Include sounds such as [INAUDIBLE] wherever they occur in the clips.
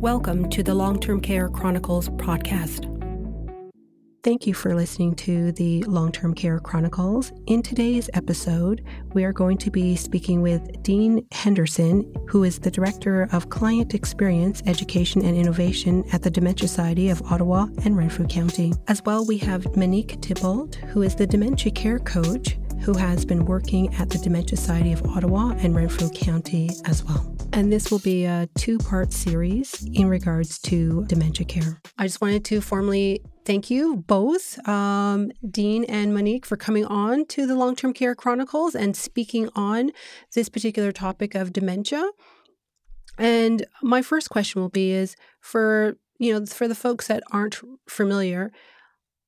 Welcome to the Long Term Care Chronicles podcast. Thank you for listening to the Long Term Care Chronicles. In today's episode, we are going to be speaking with Dean Henderson, who is the Director of Client Experience, Education, and Innovation at the Dementia Society of Ottawa and Renfrew County. As well, we have Monique Thibault, who is the Dementia Care Coach who has been working at the Dementia Society of Ottawa and Renfrew County as well. And this will be a two part series in regards to dementia care. I just wanted to formally thank you both, um, Dean and Monique, for coming on to the Long Term Care Chronicles and speaking on this particular topic of dementia. And my first question will be is for you know for the folks that aren't familiar,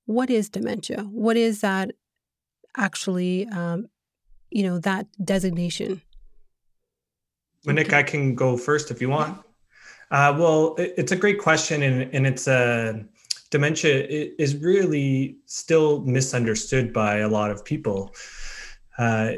what is dementia? What is that actually, um, you know, that designation? Monique, okay. I can go first if you want. Uh, well, it, it's a great question, and, and it's a dementia is really still misunderstood by a lot of people. Uh,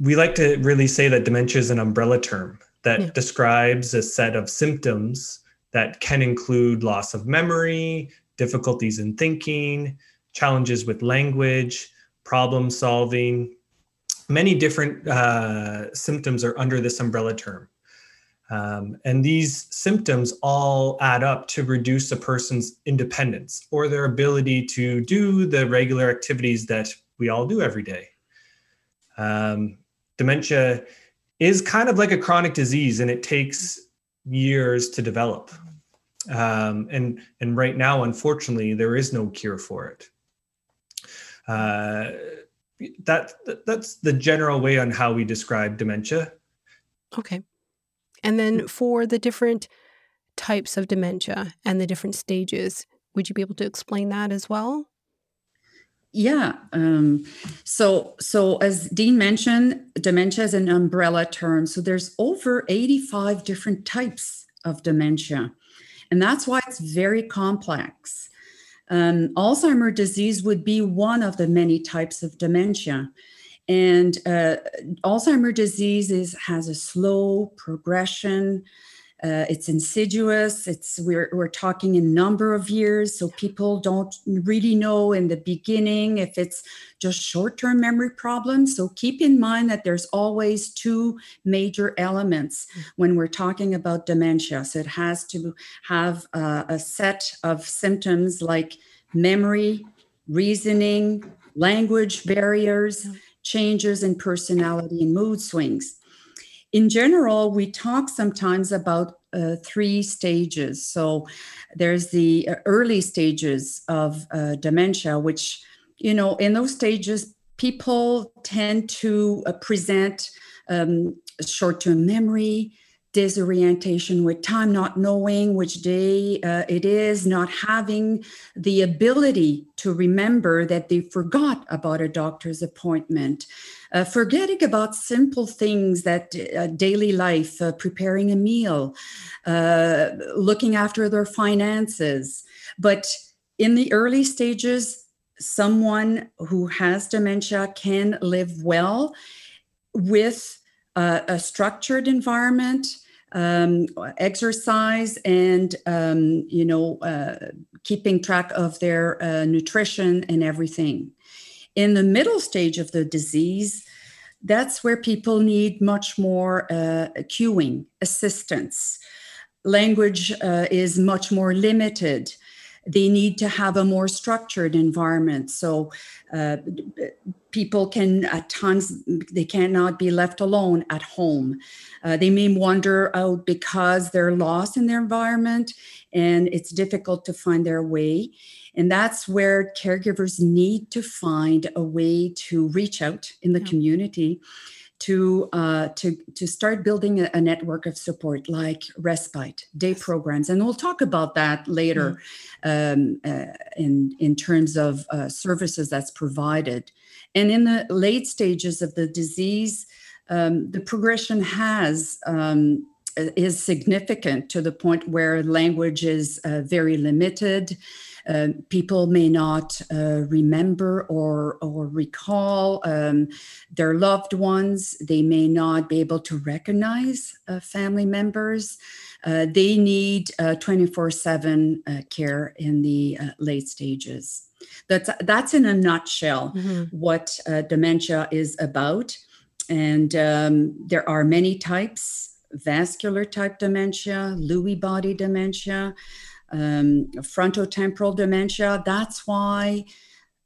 we like to really say that dementia is an umbrella term that yeah. describes a set of symptoms that can include loss of memory, difficulties in thinking, challenges with language, problem solving. Many different uh, symptoms are under this umbrella term. Um, and these symptoms all add up to reduce a person's independence or their ability to do the regular activities that we all do every day. Um, dementia is kind of like a chronic disease and it takes years to develop. Um, and, and right now, unfortunately, there is no cure for it. Uh, that that's the general way on how we describe dementia. Okay. And then for the different types of dementia and the different stages, would you be able to explain that as well? Yeah. Um, so, so as Dean mentioned, dementia is an umbrella term. So there's over 85 different types of dementia, and that's why it's very complex. Um, Alzheimer disease would be one of the many types of dementia. And uh, Alzheimer disease is, has a slow progression. Uh, it's insidious. It's we're we're talking a number of years, so people don't really know in the beginning if it's just short-term memory problems. So keep in mind that there's always two major elements when we're talking about dementia. So it has to have uh, a set of symptoms like memory, reasoning, language barriers changes in personality and mood swings. In general, we talk sometimes about uh, three stages. So there's the uh, early stages of uh, dementia, which, you know, in those stages, people tend to uh, present um, short term memory, disorientation with time, not knowing which day uh, it is, not having the ability to remember that they forgot about a doctor's appointment, uh, forgetting about simple things that uh, daily life, uh, preparing a meal, uh, looking after their finances. But in the early stages, someone who has dementia can live well with uh, a structured environment um, exercise and um, you know uh, keeping track of their uh, nutrition and everything. In the middle stage of the disease that's where people need much more uh, cueing assistance. Language uh, is much more limited they need to have a more structured environment. So uh, people can at times they cannot be left alone at home. Uh, they may wander out because they're lost in their environment and it's difficult to find their way. And that's where caregivers need to find a way to reach out in the yeah. community to uh, to to start building a, a, network of support like respite day programs and we'll talk about that later mm-hmm. um, uh, in in terms of uh, services that's provided. And in the late stages of the disease um, the progression has um, is significant to the point where language is uh, very limited uh, people may not uh, remember or, or recall um, their loved ones. They may not be able to recognize uh, family members. Uh, they need 24 7 care in the late stages. That's, that's in a nutshell mm-hmm. what dementia is about. And um, there are many types vascular type dementia, Lewy body dementia, um, frontotemporal dementia. That's why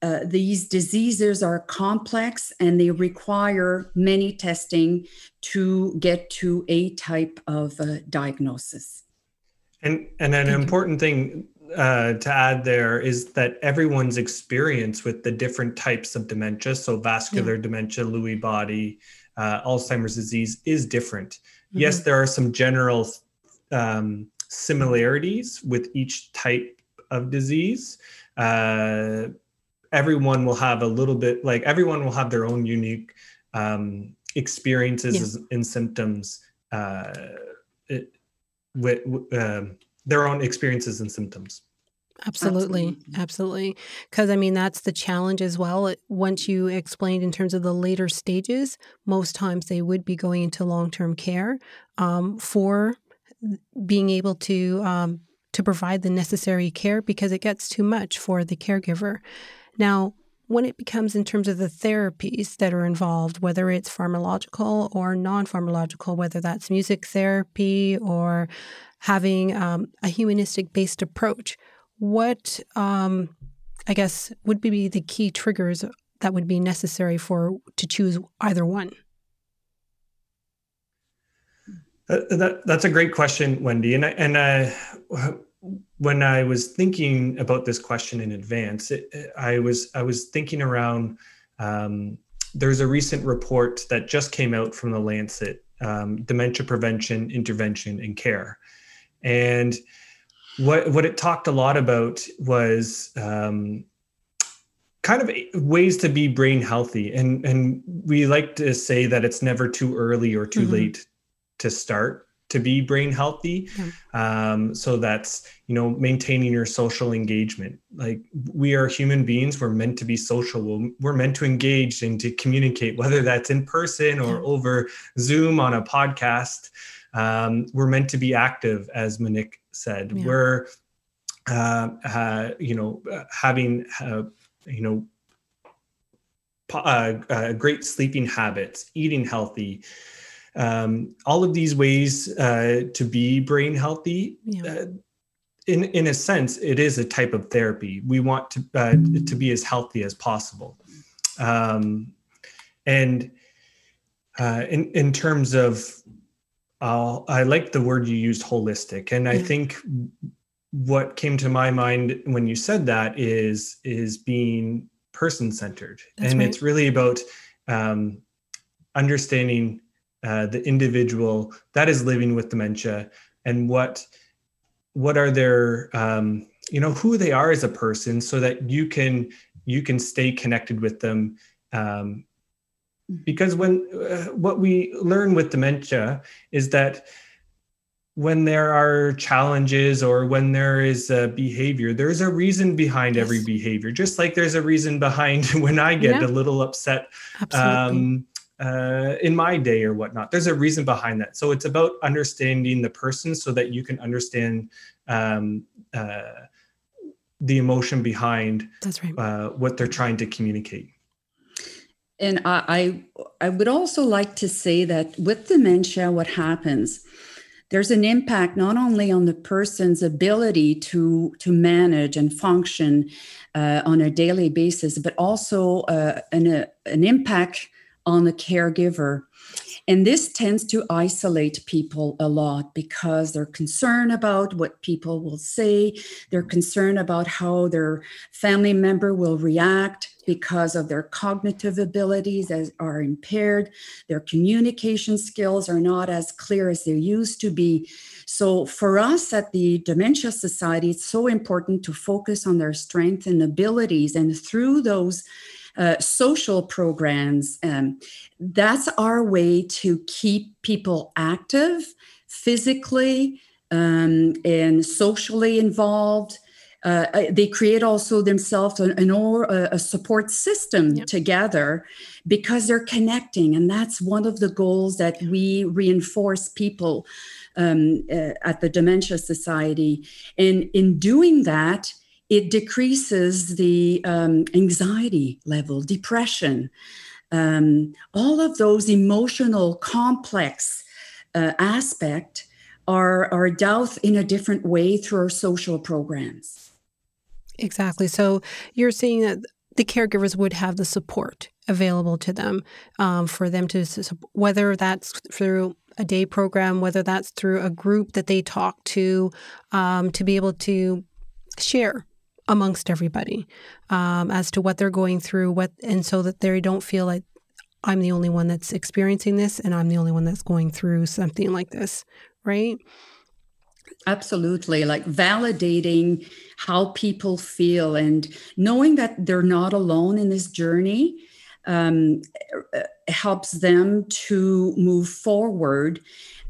uh, these diseases are complex and they require many testing to get to a type of uh, diagnosis. And, and an important thing uh, to add there is that everyone's experience with the different types of dementia, so vascular yeah. dementia, Lewy body, uh, Alzheimer's disease, is different. Mm-hmm. Yes, there are some general um, similarities with each type of disease. Uh, everyone will have a little bit, like everyone will have their own unique um, experiences yeah. and symptoms uh, it, with uh, their own experiences and symptoms. Absolutely. Absolutely. Because I mean, that's the challenge as well. Once you explained in terms of the later stages, most times they would be going into long term care um, for being able to um, to provide the necessary care because it gets too much for the caregiver. Now, when it becomes in terms of the therapies that are involved, whether it's pharmacological or non pharmacological, whether that's music therapy or having um, a humanistic based approach, what um, I guess would be the key triggers that would be necessary for to choose either one? That, that's a great question, Wendy. And I, and uh, when I was thinking about this question in advance, it, I was I was thinking around. Um, there's a recent report that just came out from the Lancet, um, dementia prevention, intervention, and care, and what what it talked a lot about was um, kind of ways to be brain healthy, and and we like to say that it's never too early or too mm-hmm. late to start to be brain healthy. Yeah. um, so that's you know maintaining your social engagement. Like we are human beings. We're meant to be social. We're meant to engage and to communicate whether that's in person or over zoom on a podcast. Um, we're meant to be active as monique said. Yeah. we're uh, uh, you know having uh, you know uh, uh, great sleeping habits eating healthy um, all of these ways uh, to be brain healthy yeah. uh, in in a sense it is a type of therapy. We want to uh, to be as healthy as possible. Um, and uh, in in terms of I like the word you used holistic. And I think what came to my mind when you said that is is being person centered and right. it's really about um, understanding uh, the individual that is living with dementia and what what are their um, you know who they are as a person so that you can you can stay connected with them um, because when uh, what we learn with dementia is that when there are challenges or when there is a behavior there's a reason behind yes. every behavior just like there's a reason behind [LAUGHS] when i get yeah. a little upset um, uh, in my day or whatnot. There's a reason behind that. So it's about understanding the person so that you can understand um, uh, the emotion behind That's right. uh, what they're trying to communicate. And I, I, I would also like to say that with dementia, what happens? There's an impact not only on the person's ability to to manage and function uh, on a daily basis, but also uh, an, uh, an impact on the caregiver. And this tends to isolate people a lot because they're concerned about what people will say. They're concerned about how their family member will react because of their cognitive abilities as are impaired. Their communication skills are not as clear as they used to be. So for us at the Dementia Society, it's so important to focus on their strengths and abilities. And through those uh, social programs. Um, that's our way to keep people active physically um, and socially involved. uh, they create also themselves an, an or a support system yep. together because they're connecting and that's one of the goals that we reinforce people um, uh, at the dementia society and in doing that it decreases the um, anxiety level depression um, all of those emotional complex uh, aspect are, are dealt in a different way through our social programs Exactly. So you're seeing that the caregivers would have the support available to them um, for them to, whether that's through a day program, whether that's through a group that they talk to, um, to be able to share amongst everybody um, as to what they're going through, what, and so that they don't feel like I'm the only one that's experiencing this and I'm the only one that's going through something like this, right? Absolutely. Like validating how people feel and knowing that they're not alone in this journey um, helps them to move forward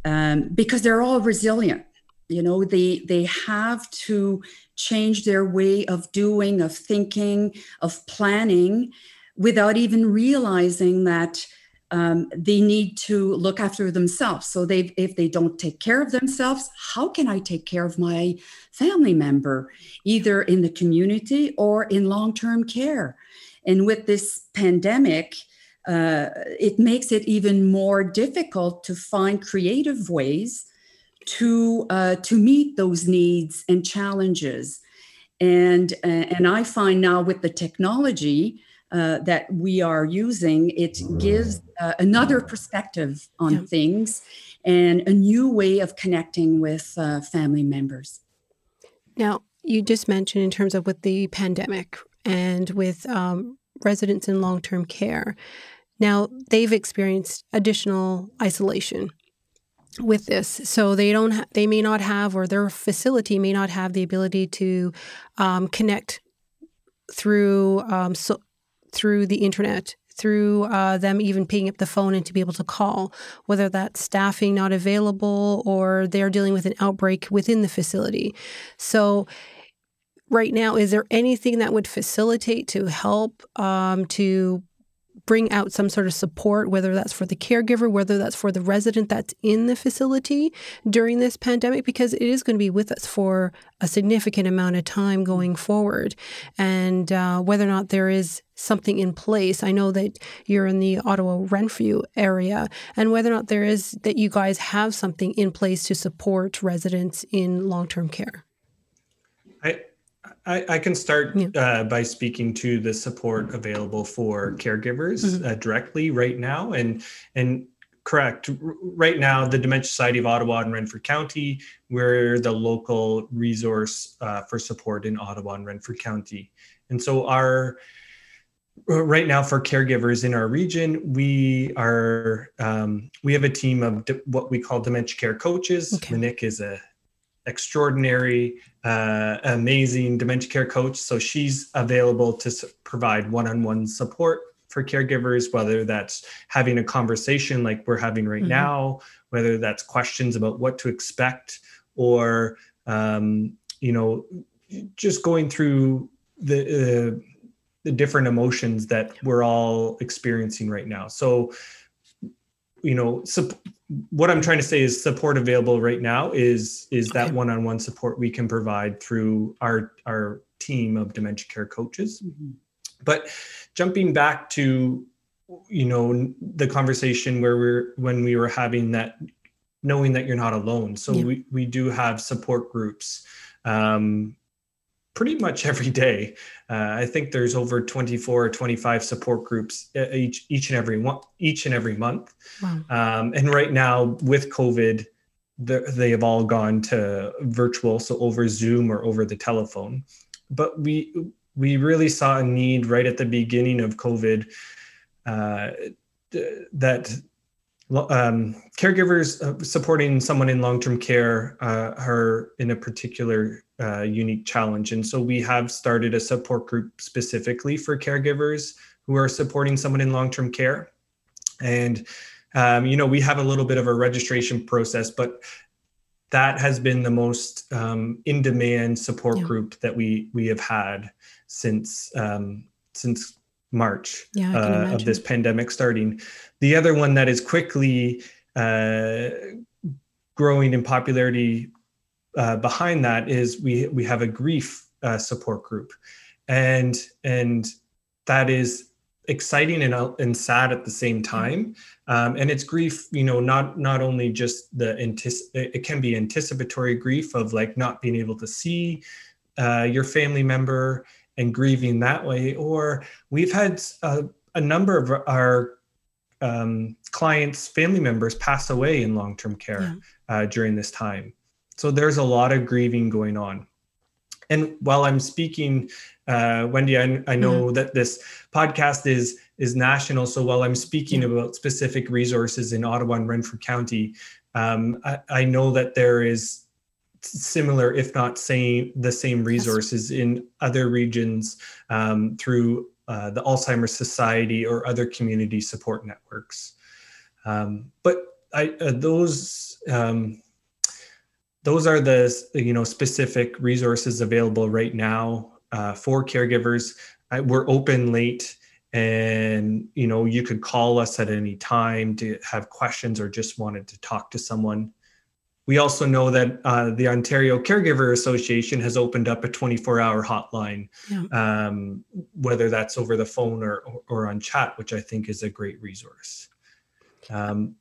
um, because they're all resilient. You know, they they have to change their way of doing, of thinking, of planning without even realizing that um, they need to look after themselves. So they, if they don't take care of themselves, how can I take care of my family member, either in the community or in long-term care? And with this pandemic, uh, it makes it even more difficult to find creative ways to uh, to meet those needs and challenges. And uh, and I find now with the technology uh, that we are using, it gives uh, another perspective on yeah. things and a new way of connecting with uh, family members. Now, you just mentioned in terms of with the pandemic and with um, residents in long term care. Now, they've experienced additional isolation with this so they don't ha- they may not have or their facility may not have the ability to um, connect through um, so, through the internet, through uh, them even picking up the phone and to be able to call, whether that's staffing not available or they're dealing with an outbreak within the facility. So, right now, is there anything that would facilitate to help um, to bring out some sort of support, whether that's for the caregiver, whether that's for the resident that's in the facility during this pandemic, because it is going to be with us for a significant amount of time going forward. And uh, whether or not there is something in place, I know that you're in the Ottawa Renfrew area, and whether or not there is that you guys have something in place to support residents in long term care. I, I, can start yeah. uh, by speaking to the support available for caregivers mm-hmm. uh, directly right now, and and correct. Right now, the Dementia Society of Ottawa and Renfrew County, we're the local resource uh, for support in Ottawa and Renfrew County, and so our right now for caregivers in our region we are um, we have a team of de- what we call dementia care coaches okay. Monique is a extraordinary, uh, amazing dementia care coach. So she's available to provide one on one support for caregivers, whether that's having a conversation like we're having right mm-hmm. now, whether that's questions about what to expect, or, um, you know, just going through the, uh, the different emotions that we're all experiencing right now. So, you know, what I'm trying to say is support available right now is is okay. that one-on-one support we can provide through our our team of dementia care coaches. Mm-hmm. But jumping back to you know the conversation where we're when we were having that knowing that you're not alone so yeah. we, we do have support groups um, pretty much every day. Uh, I think there's over 24 or 25 support groups each each and every one each and every month. Wow. Um, and right now with COVID, they have all gone to virtual, so over Zoom or over the telephone. But we we really saw a need right at the beginning of COVID uh, that um, caregivers uh, supporting someone in long-term care uh, are in a particular uh, unique challenge and so we have started a support group specifically for caregivers who are supporting someone in long-term care and um, you know we have a little bit of a registration process but that has been the most um, in demand support yeah. group that we we have had since um, since March yeah, uh, of this pandemic starting. The other one that is quickly uh, growing in popularity uh, behind that is we we have a grief uh, support group, and and that is exciting and, uh, and sad at the same time. Um, and it's grief you know not not only just the antici- it can be anticipatory grief of like not being able to see uh, your family member and grieving that way. Or we've had a, a number of our um, clients family members pass away in long-term care yeah. uh, during this time so there's a lot of grieving going on and while i'm speaking uh, wendy i, I know mm-hmm. that this podcast is is national. So while I'm speaking yeah. about specific resources in Ottawa and Renfrew County, um, I, I, know that there is similar, if not same, the same resources in other regions um, through uh, the Alzheimer's Society or other community support networks. Um, but I, uh, those um, those are the you know specific resources available right now uh, for caregivers. I, we're open late and you know you could call us at any time to have questions or just wanted to talk to someone we also know that uh, the ontario caregiver association has opened up a 24-hour hotline yeah. um, whether that's over the phone or, or on chat which i think is a great resource um,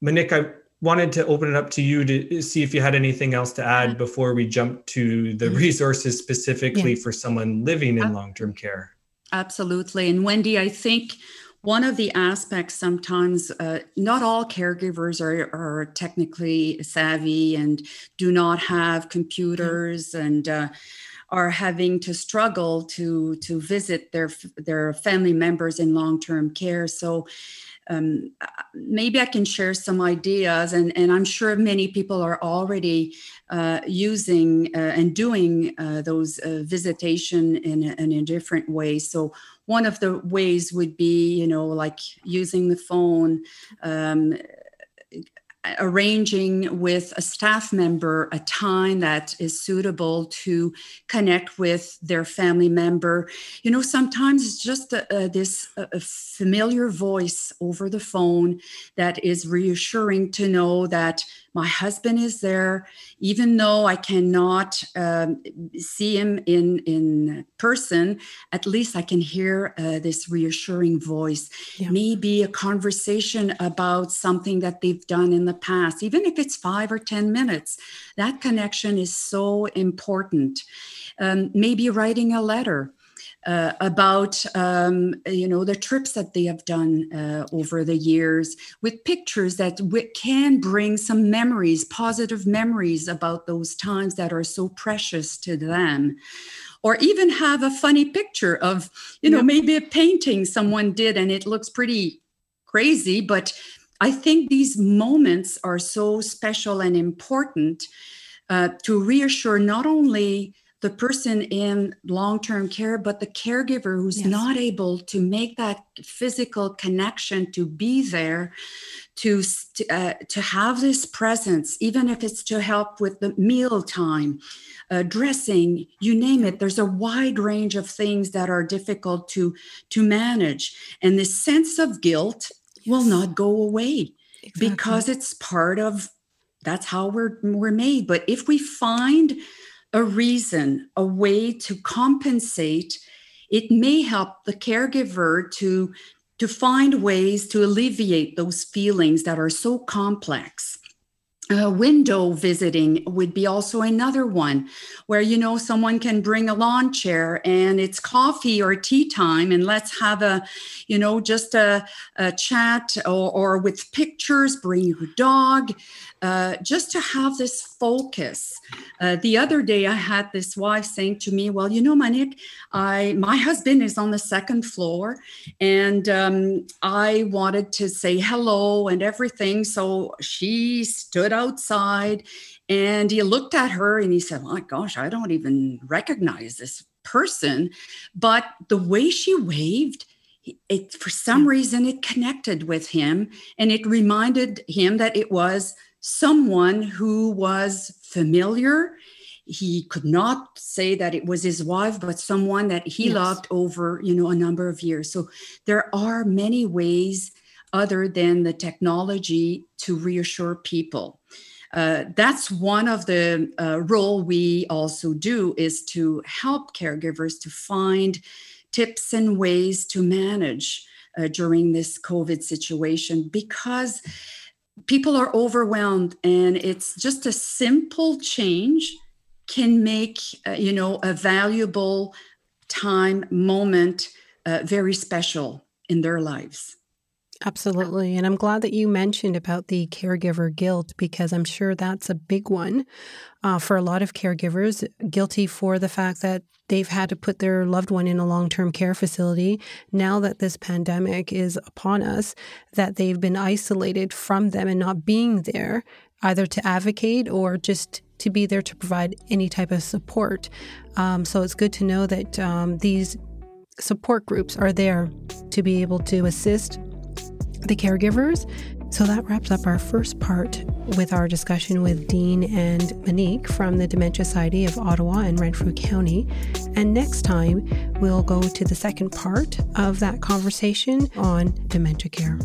Monique, i wanted to open it up to you to see if you had anything else to add before we jump to the mm-hmm. resources specifically yeah. for someone living in long-term care Absolutely. And Wendy, I think one of the aspects sometimes, uh, not all caregivers are, are technically savvy and do not have computers and uh, are having to struggle to to visit their their family members in long term care. So um, maybe I can share some ideas, and, and I'm sure many people are already uh, using uh, and doing uh, those uh, visitation in, in a different way. So one of the ways would be, you know, like using the phone. Um, arranging with a staff member a time that is suitable to connect with their family member you know sometimes it's just a, a, this a familiar voice over the phone that is reassuring to know that my husband is there even though i cannot um, see him in in person at least i can hear uh, this reassuring voice yeah. maybe a conversation about something that they've done in the past even if it's five or ten minutes that connection is so important. Um, maybe writing a letter uh, about um, you know the trips that they have done uh, over the years with pictures that w- can bring some memories positive memories about those times that are so precious to them. Or even have a funny picture of you know maybe a painting someone did and it looks pretty crazy but i think these moments are so special and important uh, to reassure not only the person in long-term care but the caregiver who's yes. not able to make that physical connection to be there to uh, to have this presence even if it's to help with the meal time uh, dressing you name it. There's a wide range of things that are difficult to to manage. And this sense of guilt yes. will not go away exactly. because it's part of that's how we're we're made but if we find a reason, a way to compensate, it may help the caregiver to, to find ways to alleviate those feelings that are so complex. Uh, window visiting would be also another one where you know someone can bring a lawn chair and it's coffee or tea time and let's have a you know just a, a chat or, or with pictures bring your dog uh, just to have this focus. Uh, the other day, I had this wife saying to me, "Well, you know, Monique, I my husband is on the second floor, and um, I wanted to say hello and everything. So she stood outside, and he looked at her and he said, "My gosh, I don't even recognize this person," but the way she waved it for some reason it connected with him and it reminded him that it was someone who was familiar. He could not say that it was his wife, but someone that he yes. loved over, you know, a number of years. So there are many ways other than the technology to reassure people. Uh, that's one of the uh, role we also do is to help caregivers to find tips and ways to manage uh, during this covid situation because people are overwhelmed and it's just a simple change can make uh, you know a valuable time moment uh, very special in their lives Absolutely. And I'm glad that you mentioned about the caregiver guilt because I'm sure that's a big one uh, for a lot of caregivers, guilty for the fact that they've had to put their loved one in a long term care facility. Now that this pandemic is upon us, that they've been isolated from them and not being there, either to advocate or just to be there to provide any type of support. Um, so it's good to know that um, these support groups are there to be able to assist the caregivers. So that wraps up our first part with our discussion with Dean and Monique from the Dementia Society of Ottawa and Renfrew County. And next time, we'll go to the second part of that conversation on dementia care.